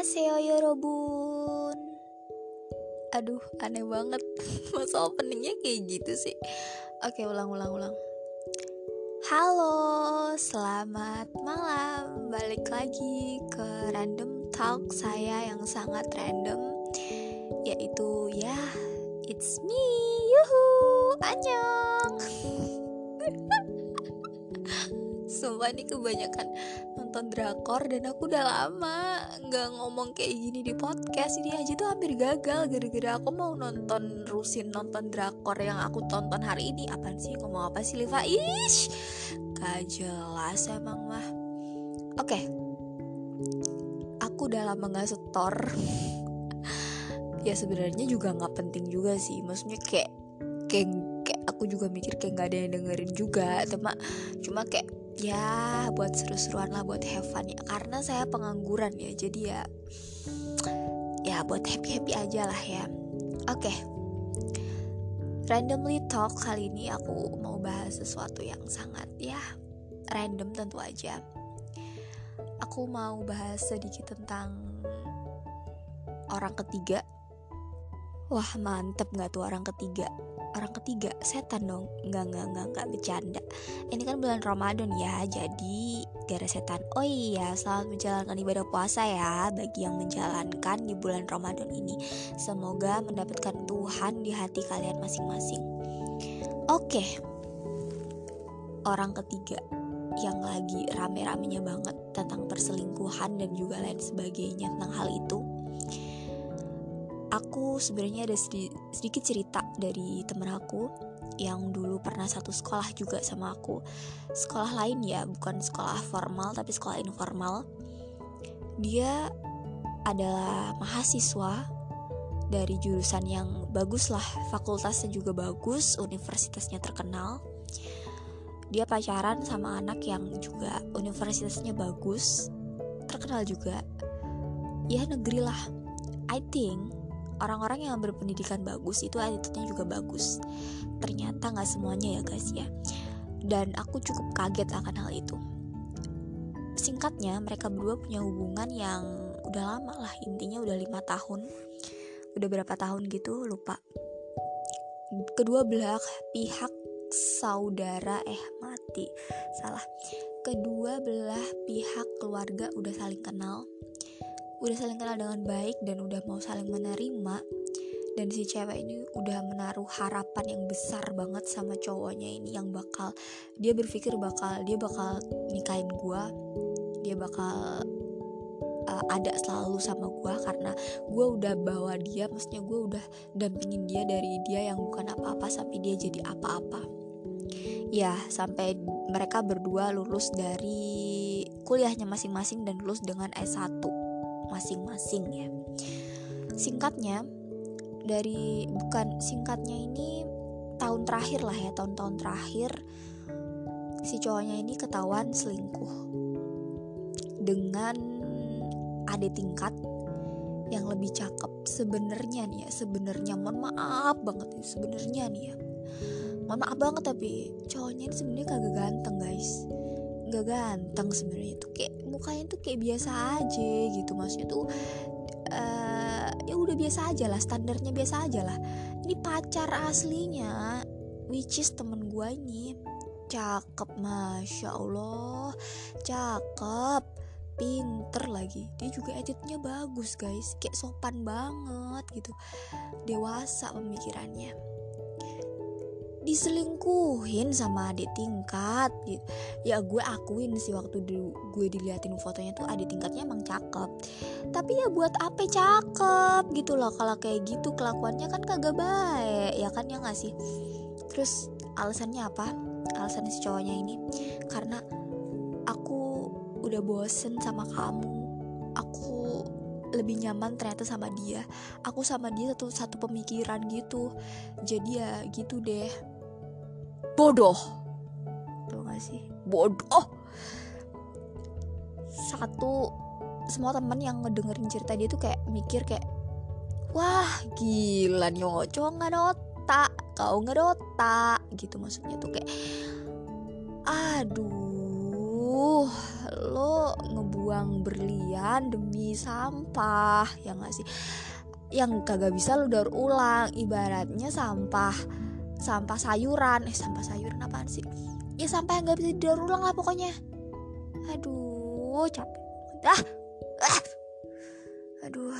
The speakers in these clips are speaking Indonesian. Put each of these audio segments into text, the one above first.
Annyeonghaseyo yorobun Aduh aneh banget. Masa openingnya kayak gitu sih? Oke ulang ulang ulang. Halo selamat malam. Balik lagi ke random talk saya yang sangat random Yaitu ya It's me. Yuhu Annyeong Sumpah ini kebanyakan nonton drakor dan aku udah lama nggak ngomong kayak gini di podcast. Ini aja tuh hampir gagal gara-gara aku mau nonton rusin nonton drakor yang aku tonton hari ini. Apa sih? Ngomong apa sih Liva? Ish gak jelas emang mah. Oke. Okay. aku udah lama nggak setor. Ya sebenarnya juga nggak penting juga sih. Maksudnya kayak kayak kayak aku juga mikir kayak nggak ada yang dengerin juga. Cuma cuma kayak ya buat seru-seruan lah buat have fun ya. Karena saya pengangguran ya jadi ya ya buat happy happy aja lah ya. Oke. Okay. randomly talk kali ini aku mau bahas sesuatu yang sangat ya random tentu aja. Aku mau bahas sedikit tentang orang ketiga. Wah mantep nggak tuh orang ketiga orang ketiga setan dong. Nggak nggak nggak nggak bercanda. Ini kan bulan Ramadan ya jadi gara setan. Oh iya selamat menjalankan ibadah puasa ya bagi yang menjalankan di bulan Ramadan ini. Semoga mendapatkan Tuhan di hati kalian masing-masing. Oke. Orang ketiga yang lagi rame-ramenya banget tentang perselingkuhan dan juga lain sebagainya tentang hal itu aku sebenarnya ada sedikit cerita dari temen aku yang dulu pernah satu sekolah juga sama aku. Sekolah lain ya bukan sekolah formal tapi sekolah informal. Dia adalah mahasiswa dari jurusan yang bagus lah fakultasnya juga bagus universitasnya terkenal. Dia pacaran sama anak yang juga universitasnya bagus terkenal juga. Ya negeri lah. I think orang-orang yang berpendidikan bagus itu attitude-nya juga bagus. Ternyata nggak semuanya ya guys ya. Dan aku cukup kaget akan hal itu. Singkatnya mereka berdua punya hubungan yang udah lama lah intinya udah lima tahun. Udah berapa tahun gitu lupa. Kedua belah pihak saudara eh mati. Salah. Kedua belah pihak keluarga udah saling kenal udah saling kenal dengan baik dan udah mau saling menerima dan si cewek ini udah menaruh harapan yang besar banget sama cowoknya ini yang bakal dia berpikir bakal dia bakal nikahin gue dia bakal uh, ada selalu sama gue karena gue udah bawa dia maksudnya gue udah dampingin dia dari dia yang bukan apa-apa sampai dia jadi apa-apa. Ya sampai mereka berdua lulus dari kuliahnya masing-masing dan lulus dengan S1 masing-masing ya. Singkatnya dari bukan singkatnya ini tahun terakhir lah ya tahun-tahun terakhir si cowoknya ini ketahuan selingkuh dengan adik tingkat yang lebih cakep sebenarnya nih ya sebenarnya. Mohon maaf banget ya sebenarnya nih ya. Mohon maaf banget tapi cowoknya ini sebenarnya kagak ganteng guys. Nggak ganteng sebenarnya tuh kayak mukanya tuh kayak biasa aja gitu. Maksudnya tuh uh, ya udah biasa aja lah standarnya biasa aja lah. Ini pacar aslinya which is temen gue ini. Cakep masya allah. Cakep pinter lagi. Dia juga editnya bagus guys. Kayak sopan banget gitu. Dewasa pemikirannya diselingkuhin sama adik tingkat ya gue akuin sih waktu di, gue diliatin fotonya tuh adik tingkatnya emang cakep. Tapi ya buat apa cakep gitu loh kalau kayak gitu kelakuannya kan kagak baik ya kan ya nggak sih? Terus alasannya apa? Alasan si cowoknya ini karena aku udah bosen sama kamu aku lebih nyaman ternyata sama dia aku sama dia satu satu pemikiran gitu. Jadi ya gitu deh bodoh. Tuh gak sih? Bodoh. Satu semua temen yang ngedengerin cerita dia tuh kayak mikir kayak wah gila cowok nggak otak? Kau nggak gitu maksudnya tuh kayak aduh lo ngebuang berlian demi sampah. Ya gak sih? Yang kagak bisa lo daur ulang. Ibaratnya sampah sampah sayuran. Eh sampah sayuran apaan sih? Ya sampah yang gak bisa didaur ulang lah pokoknya. Aduh capek ah, ah. aduh.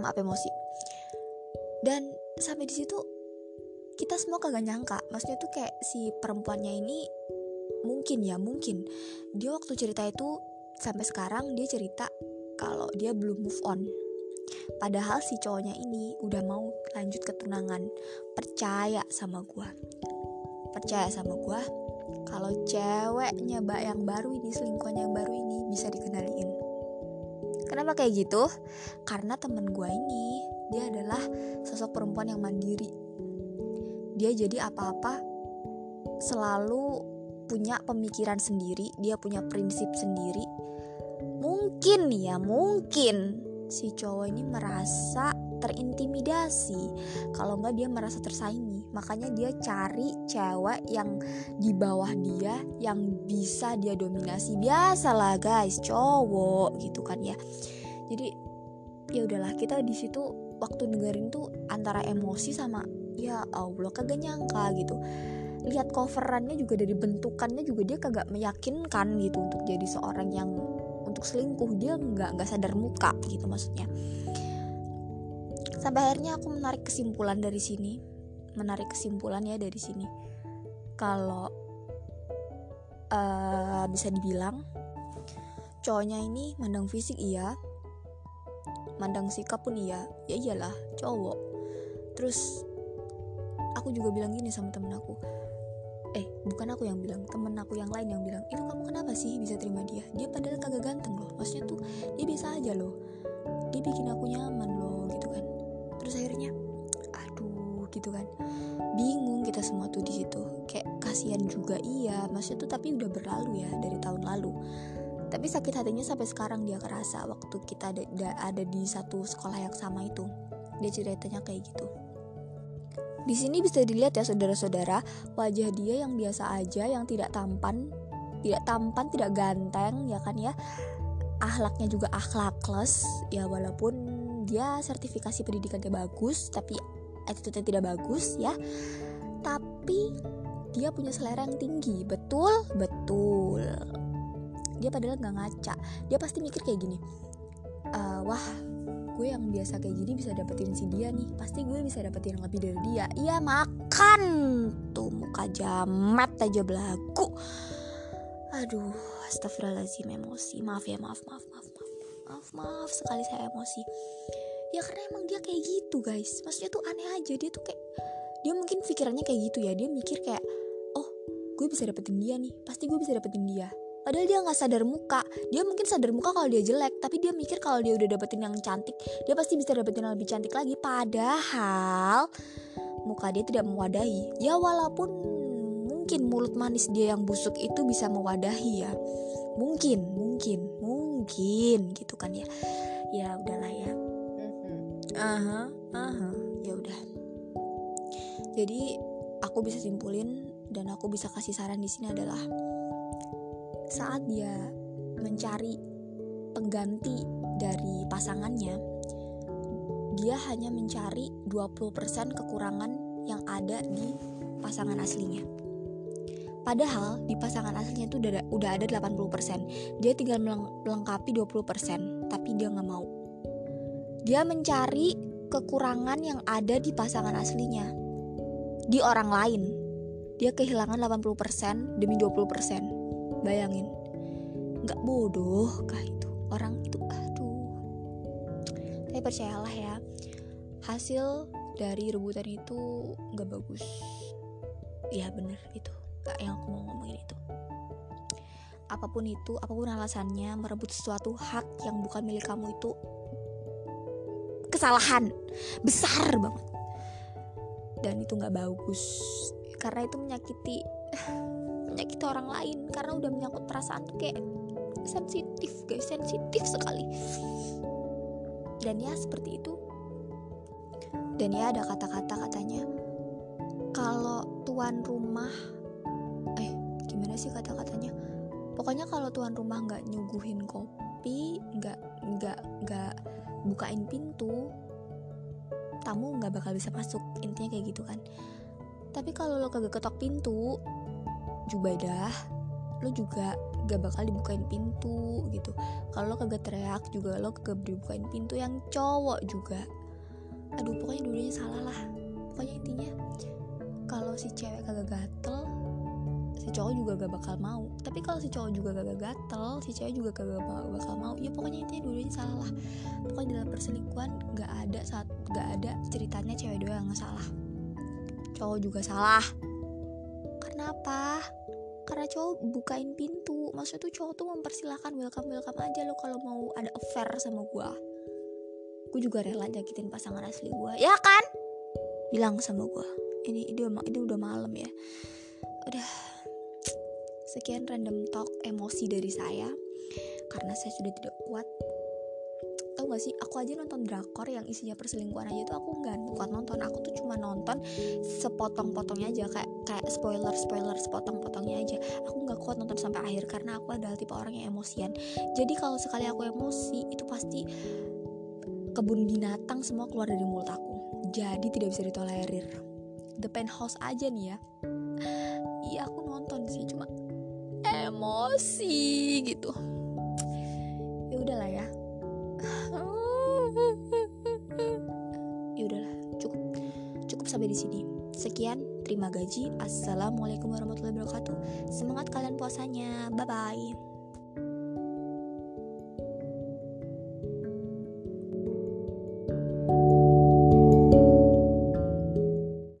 Maaf emosi. Dan sampai di situ kita semua kagak nyangka. Maksudnya tuh kayak si perempuannya ini mungkin ya mungkin. Dia waktu cerita itu sampai sekarang dia cerita kalau dia belum move on padahal si cowoknya ini udah mau lanjut ke tunangan percaya sama gua. Percaya sama gua kalau ceweknya mbak yang baru ini selingkuhannya yang baru ini bisa dikenalin kenapa kayak gitu? Karena temen gua ini dia adalah sosok perempuan yang mandiri. Dia jadi apa-apa selalu punya pemikiran sendiri, dia punya prinsip sendiri. Mungkin ya, mungkin si cowok ini merasa terintimidasi. Kalau enggak dia merasa tersaingi. Makanya dia cari cewek yang di bawah dia yang bisa dia dominasi. Biasalah guys, cowok gitu kan ya. Jadi ya udahlah kita di situ waktu dengerin tuh antara emosi sama ya Allah kagak nyangka gitu lihat coverannya juga dari bentukannya juga dia kagak meyakinkan gitu untuk jadi seorang yang untuk selingkuh dia nggak nggak sadar muka gitu maksudnya. Sampai akhirnya aku menarik kesimpulan dari sini menarik kesimpulan ya dari sini. Kalau uh, bisa dibilang cowoknya ini mandang fisik iya mandang sikap pun iya. Ya iyalah cowok. Terus aku juga bilang gini sama temen aku eh bukan aku yang bilang temen aku yang lain yang bilang itu kamu kenapa sih bisa terima dia? Dia padahal kagak ganteng loh maksudnya tuh dia biasa aja loh. Dia bikin aku nyaman loh gitu kan. Terus akhirnya aduh gitu kan. Bingung kita semua tuh di situ. Kayak kasihan juga iya maksudnya tuh tapi udah berlalu ya dari tahun lalu. Tapi sakit hatinya sampai sekarang dia kerasa waktu kita ada, ada di satu sekolah yang sama itu. Dia ceritanya kayak gitu di sini bisa dilihat ya saudara-saudara, wajah dia yang biasa aja, yang tidak tampan, tidak tampan, tidak ganteng, ya kan ya. Akhlaknya juga akhlakless, ya walaupun dia sertifikasi pendidikannya bagus, tapi attitude-nya tidak bagus ya. Tapi dia punya selera yang tinggi, betul, betul. Dia padahal nggak ngaca, dia pasti mikir kayak gini. Uh, wah gue yang biasa kayak gini bisa dapetin si dia nih. Pasti gue bisa dapetin yang lebih dari dia. Iya makan tuh muka jamet aja belagu. Aduh astagfirullahaladzim emosi. Maaf ya maaf maaf maaf maaf. Maaf maaf sekali saya emosi. Ya karena emang dia kayak gitu guys. Maksudnya tuh aneh aja. Dia tuh kayak dia mungkin pikirannya kayak gitu ya. Dia mikir kayak oh gue bisa dapetin dia nih. Pasti gue bisa dapetin dia Padahal dia nggak sadar muka. Dia mungkin sadar muka kalau dia jelek, tapi dia mikir kalau dia udah dapetin yang cantik, dia pasti bisa dapetin yang lebih cantik lagi. Padahal muka dia tidak mewadahi. Ya walaupun mungkin mulut manis dia yang busuk itu bisa mewadahi ya. Mungkin, mungkin, mungkin gitu kan ya. Ya udahlah ya. Aha, aha, ya udah. Jadi aku bisa simpulin dan aku bisa kasih saran di sini adalah saat dia mencari pengganti dari pasangannya, dia hanya mencari 20% kekurangan yang ada di pasangan aslinya. Padahal di pasangan aslinya itu udah, udah ada 80%. Dia tinggal melengkapi 20%, tapi dia nggak mau. Dia mencari kekurangan yang ada di pasangan aslinya. Di orang lain. Dia kehilangan 80% demi 20% bayangin. Nggak bodoh kah itu? Orang itu aduh. Tapi percayalah ya hasil dari rebutan itu nggak bagus. Ya bener itu gak yang aku mau ngomongin itu. Apa pun itu apa pun alasannya merebut sesuatu hak yang bukan milik kamu itu kesalahan. Besar banget. Dan itu nggak bagus. Karena itu menyakiti menyakiti orang lain karena udah menyangkut perasaan tuh kayak sensitif guys sensitif sekali. Dan ya seperti itu. Dan ya ada kata-kata katanya kalau tuan rumah eh gimana sih kata-katanya? Pokoknya kalau tuan rumah nggak nyuguhin kopi nggak nggak nggak bukain pintu tamu nggak bakal bisa masuk. Intinya kayak gitu kan. Tapi kalau lo kagak ketok pintu Jubaidah lo juga gak bakal dibukain pintu gitu. Kalau lo kagak teriak juga lo kagak dibukain pintu yang cowok juga. Aduh pokoknya dulunya salah lah. Pokoknya intinya kalau si cewek kagak gatel si cowok juga gak bakal mau. Tapi kalau si cowok juga gak gatel si cewek juga gak bakal mau. Ya pokoknya intinya dulunya salah lah. Pokoknya dalam perselingkuhan gak ada saat gak ada ceritanya cewek doang yang salah. Cowok juga salah. Karena apa karena cowok bukain pintu. Maksudnya tuh cowok tuh mempersilahkan welcome welcome aja lo kalau mau ada affair sama gue gue juga rela nyakitin pasangan asli gue ya kan? Bilang sama gue ini ini udah ini udah malam ya. Udah. Sekian random talk emosi dari saya. Karena saya sudah tidak kuat tau gak sih? Aku aja nonton drakor yang isinya perselingkuhan aja tuh aku nggak kuat nonton aku tuh cuma nonton sepotong-potongnya aja kayak kayak spoiler spoiler sepotong-potongnya aja. Aku nggak kuat nonton sampai akhir karena aku adalah tipe orang yang emosian. Jadi kalau sekali aku emosi itu pasti kebun binatang semua keluar dari mulut aku. Jadi tidak bisa ditolerir. The penthouse aja nih ya. Iya aku nonton sih cuma emosi gitu sampai di sini. Sekian terima gaji. Assalamualaikum warahmatullahi wabarakatuh. Semangat kalian puasanya. Bye bye